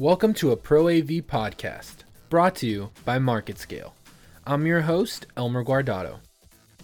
Welcome to a Pro AV podcast, brought to you by MarketScale. I'm your host, Elmer Guardado.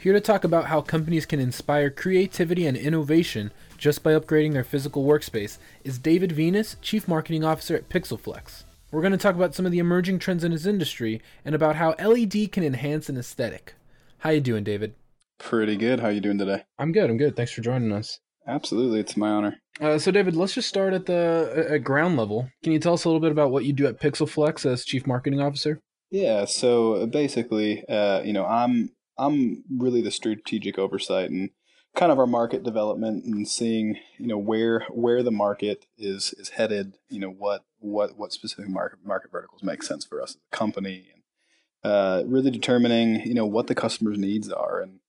Here to talk about how companies can inspire creativity and innovation just by upgrading their physical workspace is David Venus, Chief Marketing Officer at PixelFLEX. We're going to talk about some of the emerging trends in his industry and about how LED can enhance an aesthetic. How you doing, David? Pretty good. How you doing today? I'm good. I'm good. Thanks for joining us. Absolutely, it's my honor. Uh, so, David, let's just start at the at ground level. Can you tell us a little bit about what you do at PixelFLEX as Chief Marketing Officer? Yeah. So basically, uh, you know, I'm I'm really the strategic oversight and kind of our market development and seeing you know where where the market is is headed. You know what what what specific market market verticals make sense for us as a company, and uh, really determining you know what the customer's needs are and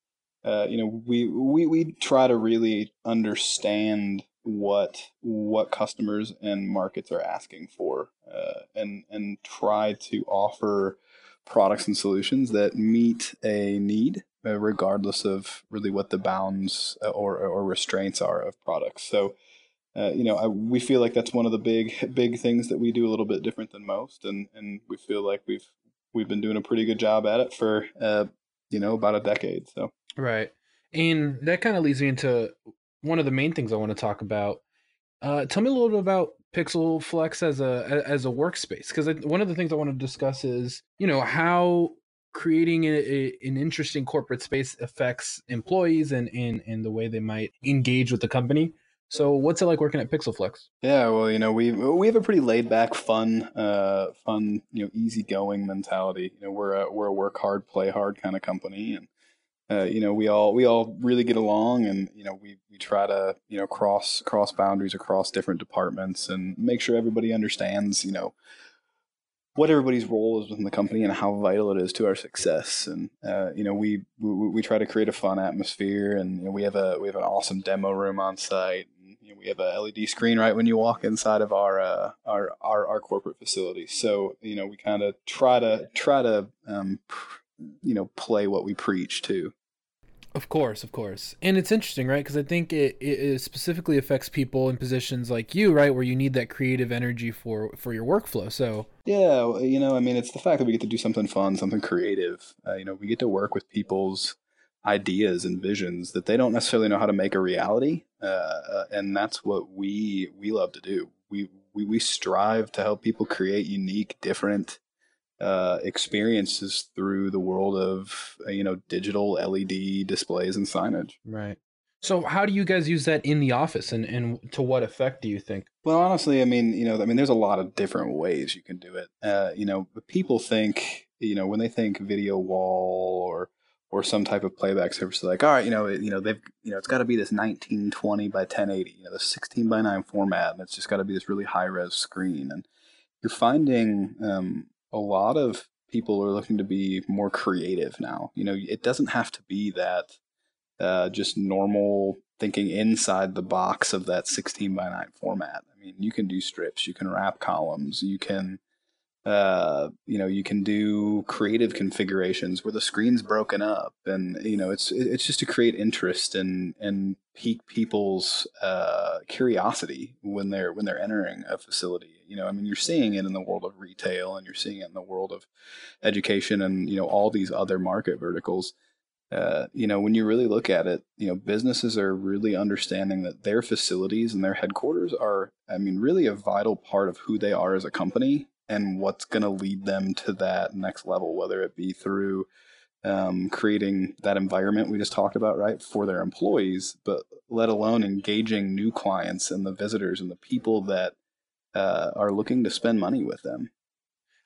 uh, you know, we, we we try to really understand what what customers and markets are asking for, uh, and and try to offer products and solutions that meet a need, uh, regardless of really what the bounds uh, or or restraints are of products. So. Uh, you know, I, we feel like that's one of the big, big things that we do a little bit different than most, and, and we feel like we've we've been doing a pretty good job at it for uh, you know about a decade. So Right. And that kind of leads me into one of the main things I want to talk about. Uh, tell me a little bit about PixelFLEX as a as a workspace because one of the things I want to discuss is you know how creating a, a, an interesting corporate space affects employees and, and and the way they might engage with the company. So what's it like working at PixelFLEX? Yeah, well, you know, we we have a pretty laid back, fun, uh, fun, you know, easygoing mentality. You know, we're a we're a work hard, play hard kind of company, and uh, you know, we all we all really get along, and you know, we we try to you know cross cross boundaries across different departments and make sure everybody understands you know what everybody's role is within the company and how vital it is to our success. And uh, you know, we, we we try to create a fun atmosphere, and you know, we have a we have an awesome demo room on site. And, you know, we have a LED screen right when you walk inside of our uh, our, our our corporate facility. So you know, we kind of try to try to um, you know play what we preach too. Of course, of course. And it's interesting, right? Because I think it, it specifically affects people in positions like you, right, where you need that creative energy for for your workflow. So yeah, you know, I mean, it's the fact that we get to do something fun, something creative. Uh, you know, we get to work with people's ideas and visions that they don't necessarily know how to make a reality, uh, uh and that's what we we love to do. We we we strive to help people create unique, different uh, experiences through the world of uh, you know digital LED displays and signage. Right. So how do you guys use that in the office, and and to what effect do you think? Well, honestly, I mean, you know, I mean, there's a lot of different ways you can do it. Uh, you know, people think, you know, when they think video wall or or some type of playback service, like, all right, you know, it, you know, they've, you know, it's got to be this 1920 by 1080, you know, the 16 by 9 format, and it's just got to be this really high res screen, and you're finding um, a lot of people are looking to be more creative now. You know, it doesn't have to be that uh, just normal thinking inside the box of that 16 by 9 format. I mean, you can do strips, you can wrap columns, you can uh, you know, you can do creative configurations where the screen's broken up, and you know, it's it's just to create interest and and pique people's uh, curiosity when they're when they're entering a facility. You know, I mean, you're seeing it in the world of retail, and you're seeing it in the world of education, and you know, all these other market verticals. Uh, you know, when you really look at it, you know, businesses are really understanding that their facilities and their headquarters are, I mean, really a vital part of who they are as a company and what's going to lead them to that next level, whether it be through um, creating that environment we just talked about, right, for their employees, but let alone engaging new clients and the visitors and the people that uh, are looking to spend money with them.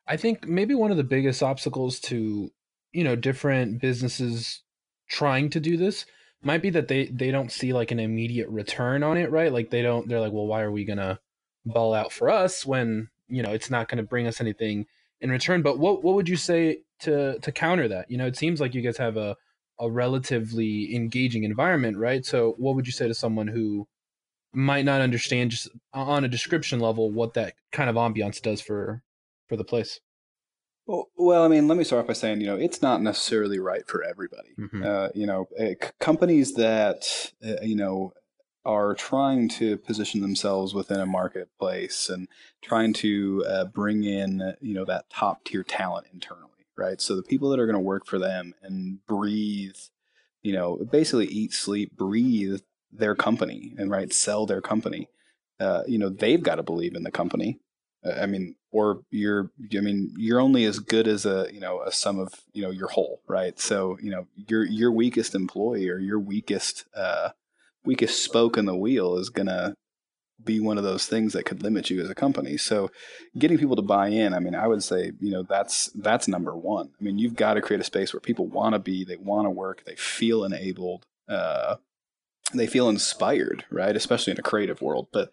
I think maybe one of the biggest obstacles to you know different businesses trying to do this might be that they they don't see like an immediate return on it, right? Like they don't they're like, well, why are we gonna ball out for us when you know it's not to bring us anything in return. But what what would you say to to counter that? You know, it seems like you guys have a a relatively engaging environment, right? So what would you say to someone who might not understand just on a description level what that kind of ambiance does for for the place? Well, well, I mean, let me start off by saying, you know, it's not necessarily right for everybody. Mm-hmm. Uh, you know, uh, c- companies that, uh, you know, are trying to position themselves within a marketplace and trying to uh, bring in you know that top tier talent internally, right? So the people that are going to work for them and breathe, you know, basically eat, sleep, breathe their company and right sell their company. Uh, you know, they've got to believe in the company. Uh, I mean, or you're, I mean, you're only as good as a, you know, a sum of, you know, your whole, right? So, you know, your your weakest employee or your weakest uh, weakest spoke in the wheel is gonna be one of those things that could limit you as a company. So getting people to buy in, I mean, I would say, you know, that's that's number one. I mean, you've got to create a space where people want to be, they want to work, they feel enabled, uh, they feel inspired, right? Especially in a creative world. But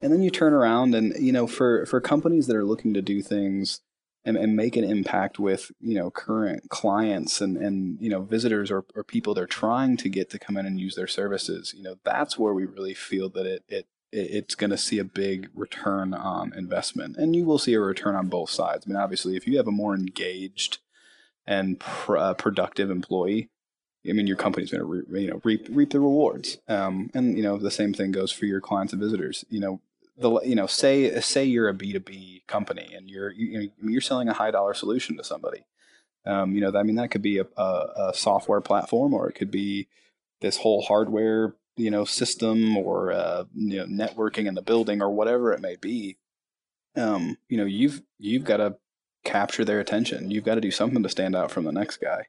and then you turn around and you know, for for companies that are looking to do things and, and make an impact with you know current clients and and you know visitors or, or people they're trying to get to come in and use their services you know that's where we really feel that it it it's going to see a big return on investment and you will see a return on both sides i mean obviously if you have a more engaged and pr- uh, productive employee I mean, your company's going to re- you know reap reap the rewards, um, and you know the same thing goes for your clients and visitors. You know, the you know say say you're a B2B company and you're you, you're selling a high dollar solution to somebody. Um, you know, I mean that could be a, a, a, software platform or it could be this whole hardware you know system or uh, you know networking in the building or whatever it may be. Um, you know, you've you've got to capture their attention. You've got to do something to stand out from the next guy.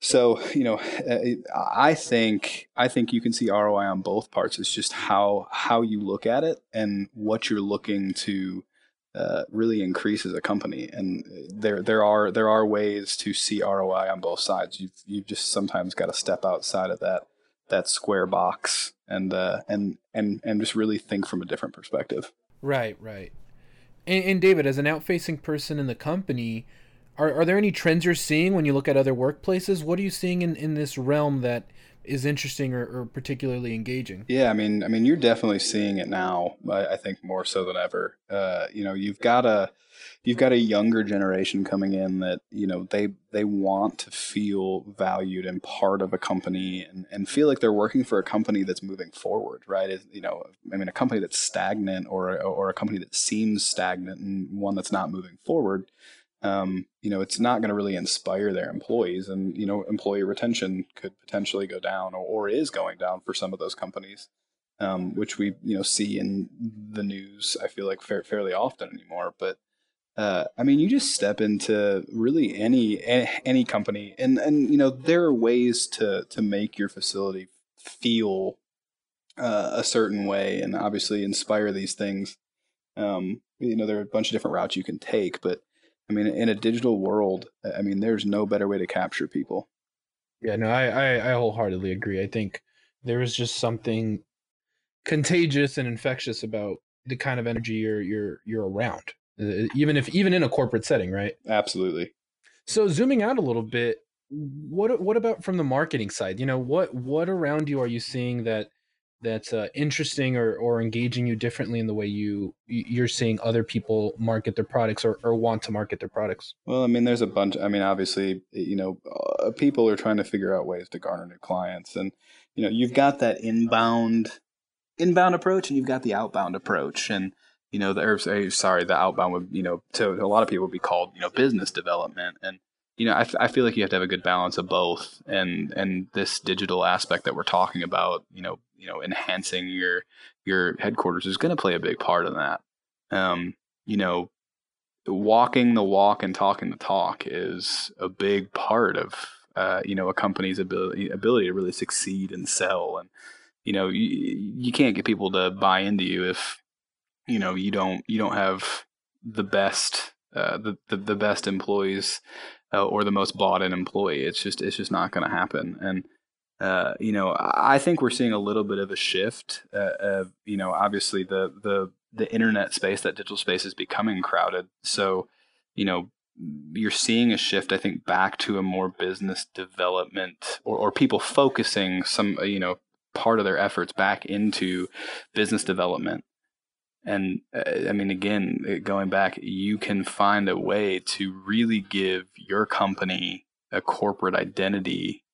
So you know, eh, I think I think you can see ROI on both parts. It's just how how you look at it and what you're looking to uh, really increase as a company. And there there are there are ways to see ROI on both sides. You've you've just sometimes got to step outside of that that square box and uh, and and and just really think from a different perspective. Right, right. And, and David, as an outfacing person in the company, are, are there any trends you're seeing when you look at other workplaces? What are you seeing in, in this realm that is interesting or, or particularly engaging? Yeah, I mean, I mean, you're definitely seeing it now. I, I think more so than ever. Uh, you know, you've got a you've got a younger generation coming in that you know they they want to feel valued and part of a company and, and feel like they're working for a company that's moving forward right you know i mean a company that's stagnant or or a company that seems stagnant and one that's not moving forward um, you know, it's not going to really inspire their employees, and you know, employee retention could potentially go down, or, or is going down for some of those companies, um, which we you know see in the news. I feel like fa- fairly often anymore, but. Uh, I mean, you just step into really any any company, and and you know there are ways to to make your facility feel uh, a certain way, and obviously inspire these things. Um, you know, there are a bunch of different routes you can take, but I mean, in a digital world, I mean, there's no better way to capture people. Yeah, no, I, I, I wholeheartedly agree. I think there is just something contagious and infectious about the kind of energy you're you're you're around, uh, even if even in a corporate setting, right? Absolutely. So zooming out a little bit, what what about from the marketing side? You know, what what around you are you seeing that that's uh, interesting or, or engaging you differently in the way you you're seeing other people market their products or, or want to market their products? Well i mean there's a bunch i mean obviously you know uh, people are trying to figure out ways to garner new clients and you know you've got that inbound inbound approach and you've got the outbound approach and you know the or, sorry the outbound would you know to a lot of people would be called you know business development and you know, I, f- I feel like you have to have a good balance of both, and and this digital aspect that we're talking about, you know, you know, enhancing your your headquarters is going to play a big part in that. Um, you know, walking the walk and talking the talk is a big part of uh, you know a company's ability ability to really succeed and sell, and you know, you, you can't get people to buy into you if you know you don't you don't have the best uh, the, the, the best employees uh, or the most bought in employee. It's just it's just not going to happen. And uh, you know, I think we're seeing a little bit of a shift. Uh, you know, obviously the the the internet space, that digital space, is becoming crowded. So, you know, you're seeing a shift. I think back to a more business development or, or people focusing some you know part of their efforts back into business development and uh, I mean, again, going back, you can find a way to really give your company a corporate identity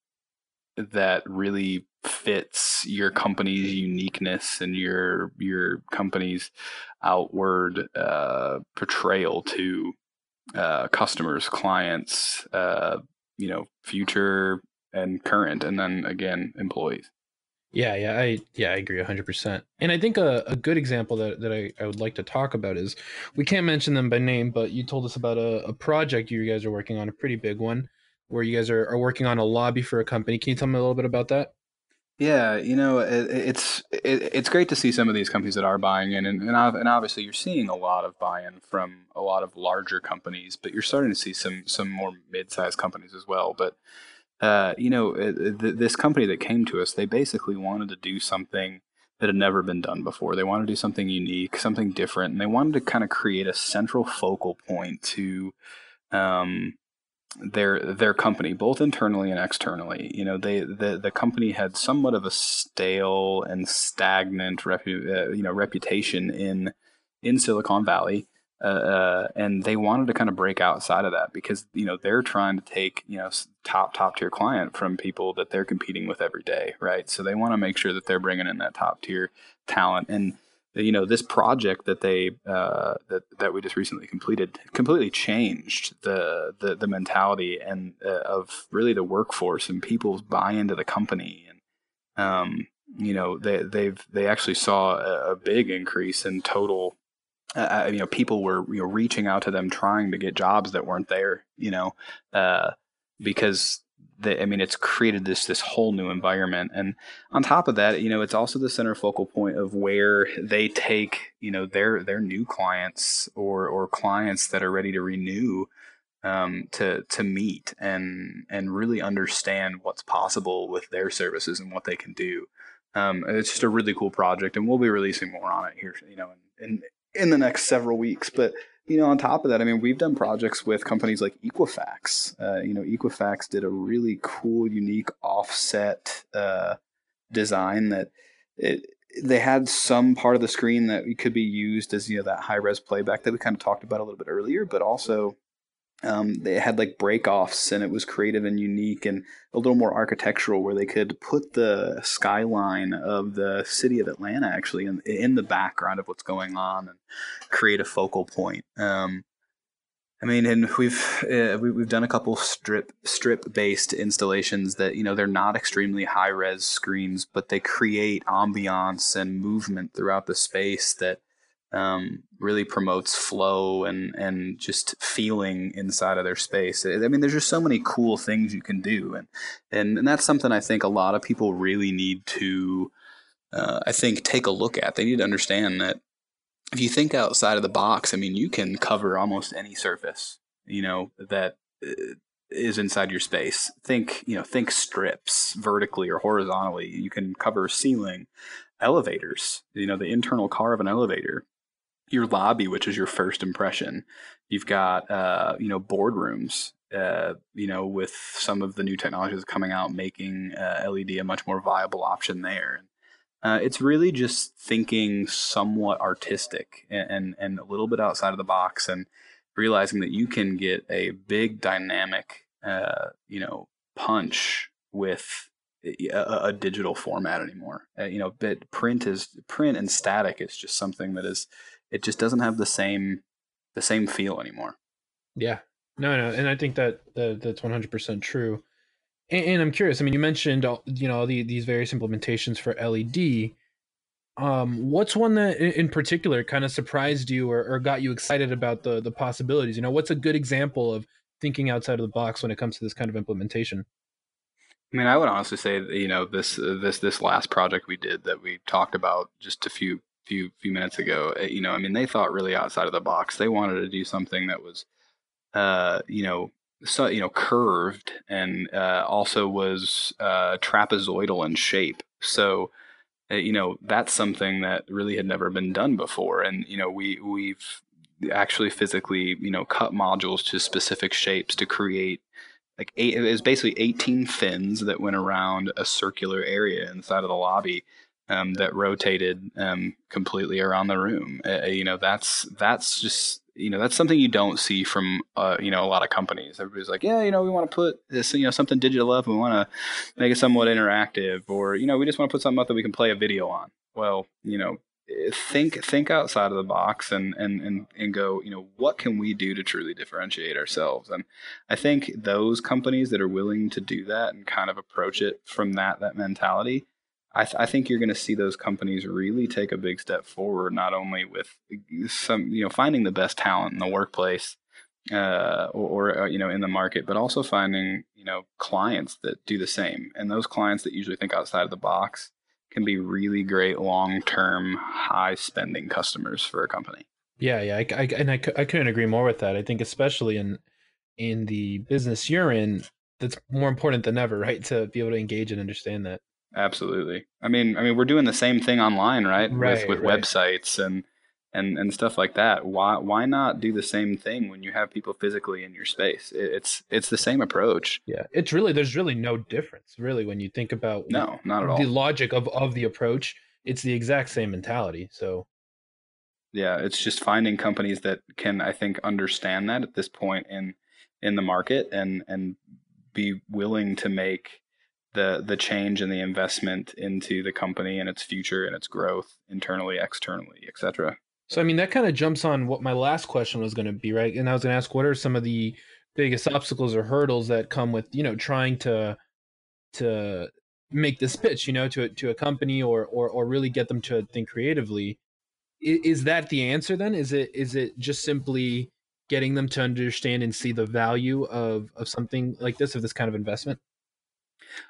that really fits your company's uniqueness and your your company's outward uh, portrayal to uh, customers, clients, uh, you know, future and current, and then again employees. Yeah, yeah, I yeah, I agree 100%. And I think a, a good example that, that I, I would like to talk about is we can't mention them by name, but you told us about a, a project you guys are working on, a pretty big one, where you guys are, are working on a lobby for a company. Can you tell me a little bit about that? Yeah, you know, it, it's it, it's great to see some of these companies that are buying in, and and, and obviously you're seeing a lot of buy-in from a lot of larger companies, but you're starting to see some some more mid-sized companies as well. But uh, you know, th- this company that came to us, they basically wanted to do something that had never been done before. They wanted to do something unique, something different, and they wanted to kind of create a central focal point to um, their their company, both internally and externally. You know, they the the company had somewhat of a stale and stagnant repu- uh, you know reputation in in Silicon Valley. Uh, uh, and they wanted to kind of break outside of that because you know they're trying to take you know top top tier client from people that they're competing with every day, right? So they want to make sure that they're bringing in that top tier talent, and you know this project that they uh, that that we just recently completed completely changed the the, the mentality and uh, of really the workforce and people's buy into the company. And um, you know they they've they actually saw a, a big increase in total uh, uh, you know people were you know reaching out to them trying to get jobs that weren't there you know uh, because the, I mean, it's created this this whole new environment, and on top of that, you know, it's also the center focal point of where they take you know their their new clients or or clients that are ready to renew um, to to meet and and really understand what's possible with their services and what they can do. Um, it's just a really cool project, and we'll be releasing more on it here, you know, in in, in the next several weeks. But you know, on top of that, I mean, we've done projects with companies like Equifax. Uh, you know, Equifax did a really cool, unique offset uh, design that it, they had some part of the screen that could be used as you know that high res playback that we kind of talked about a little bit earlier, but also um, they had like break offs and it was creative and unique and a little more architectural where they could put the skyline of the city of Atlanta actually in, in the background of what's going on and create a focal point. Um, I mean, and we've uh, we, have done a couple strip strip based installations that you know they're not extremely high res screens, but they create ambiance and movement throughout the space that um, really promotes flow and and just feeling inside of their space. I mean, there's just so many cool things you can do, and and and that's something I think a lot of people really need to, uh, I think, take a look at. They need to understand that if you think outside of the box, I mean, you can cover almost any surface, you know, that uh, inside your space. Think, you know, think strips vertically or horizontally. You can cover ceiling, elevators, you know, the internal car of an elevator your lobby, which is your first impression. You've got uh, you know boardrooms. Uh, you know, with some of the new technologies coming out, making uh, LED a much more viable option there. Uh, it's really just thinking somewhat artistic and, and, and a little bit outside of the box, and realizing that you can get a big dynamic, uh, you know, punch with a, a, digital format anymore. Uh, you know, but print is print and static is just something that is it just doesn't have the same the same feel anymore. Yeah. No, no, and I think that, that that's 100% true. And, and, I'm curious. I mean, you mentioned all, you know the, these various implementations for LED. Um, what's one that in particular kind of surprised you or, or got you excited about the the possibilities? You know, what's a good example of thinking outside of the box when it comes to this kind of implementation? I mean, I would honestly say that, you know this uh, this this last project we did that we talked about just a few few few minutes ago. Eh, you know, I mean, they thought really outside of the box. They wanted to do something that was, uh, you know, so you know, curved and uh, also was uh, trapezoidal in shape. So, uh, you know, that's something that really had never been done before. And you know, we we've actually physically, you know, cut modules to specific shapes to create like eight, it was basically 18 fins that went around a circular area inside of the lobby um, that rotated um, completely around the room. Uh, you know, that's that's just you know that's something you don't see from uh, you know a lot of companies. Everybody's like, yeah, you know, we want to put this, you know, something digital up, we want to make it somewhat interactive, or you know, we just want to put something up that we can play a video on. Well, you know, think think outside of the box and and and and go, you know, what can we do to truly differentiate ourselves? And I think those companies that are willing to do that and kind of approach it from that that mentality I, th- I, think you're going to see those companies really take a big step forward, not only with some, you know, finding the best talent in the workplace uh, or, or uh, you know, in the market, but also finding, you know, clients that do the same. And those clients that usually think outside of the box can be really great long term, high spending customers for a company. Yeah, yeah, I, I, and I, I couldn't agree more with that. I think especially in in the business you're in, that's more important than ever, right? To be able to engage and understand that. Absolutely. I mean, I mean, we're doing the same thing online, right? Right. With with right. websites and and and stuff like that. Why why not do the same thing when you have people physically in your space? It's it's the same approach. Yeah, it's really there's really no difference, really, when you think about no, not at all. The logic of of the approach, it's the exact same mentality. So. Yeah, it's just finding companies that can, I think, understand that at this point in in the market and and be willing to make the the change and the investment into the company and its future and its growth internally, externally, etc. So I mean that kind of jumps on what my last question was going to be, right? And I was going to ask, what are some of the biggest obstacles or hurdles that come with you know trying to to make this pitch, you know, to to a company or or or really get them to think creatively? Is that the answer then? Is it is it just simply getting them to understand and see the value of of something like this of this kind of investment?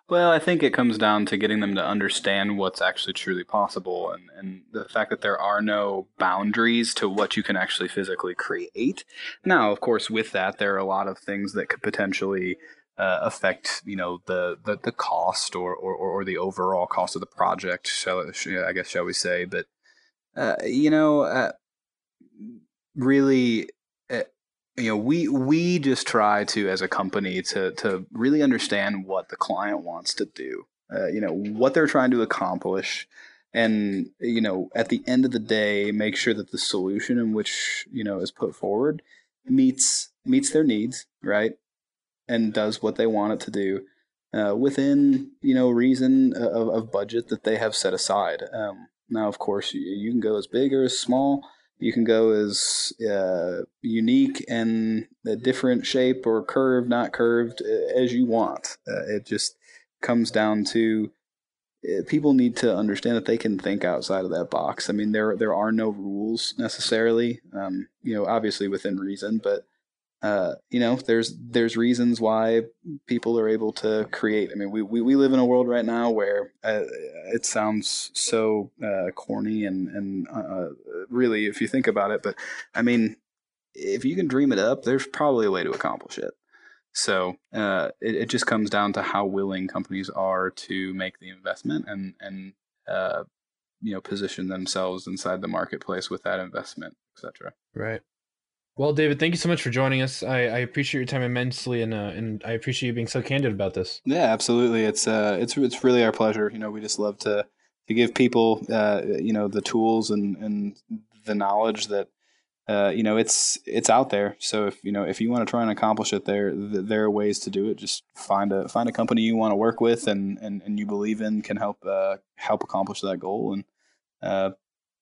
Well, I think it comes down to getting them to understand what's actually truly possible and, and the fact that there are no boundaries to what you can actually physically create. Now, of course, with that, there are a lot of things that could potentially uh, affect, you know, the, the, the cost or, or, or the overall cost of the project, shall, I guess, shall we say. But, uh, you know, uh, really, you know we we just try to as a company to to really understand what the client wants to do uh, you know what they're trying to accomplish and you know at the end of the day make sure that the solution in which you know is put forward meets meets their needs right and does what they want it to do uh, within you know reason of, of budget that they have set aside. Um, now of course you, you can go as big or as small you can go as uh, unique and a different shape or curved, not curved, uh, as you want. Uh, it just comes down to uh, people need to understand that they can think outside of that box. I mean, there there are no rules necessarily. Um, you know, obviously within reason, but uh, you know, there's there's reasons why people are able to create. I mean, we we, we live in a world right now where uh, it sounds so uh, corny and and uh, uh, really, if you think about it, but I mean, if you can dream it up, there's probably a way to accomplish it. So uh, it, it just comes down to how willing companies are to make the investment and and you know position themselves inside the marketplace with that investment, etc. Right. Well, David, thank you so much for joining us. I, I appreciate your time immensely, and uh, and I appreciate you being so candid about this. Yeah, absolutely. It's uh, it's it's really our pleasure. You know, we just love to to give people, uh, you know, the tools and and the knowledge that, uh, you know, it's it's out there. So if you know if you want to try and accomplish it, there there are ways to do it. Just find a find a company you want to work with and and, and you believe in can help uh, help accomplish that goal and. Uh,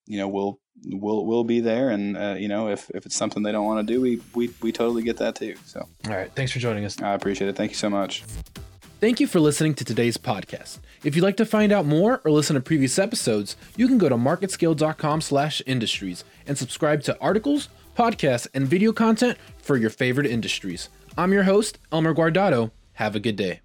you know, we'll we'll we'll be there, and uh, you know, if, if it's something they don't want to do, we, we we totally get that too. So, all right, thanks for joining us. I appreciate it. Thank you so much. Thank you for listening to today's podcast. If you'd like to find out more or listen to previous episodes, you can go to marketscale.com slash industries and subscribe to articles, podcasts, and video content for your favorite industries. I'm your host, Elmer Guardado. Have a good day.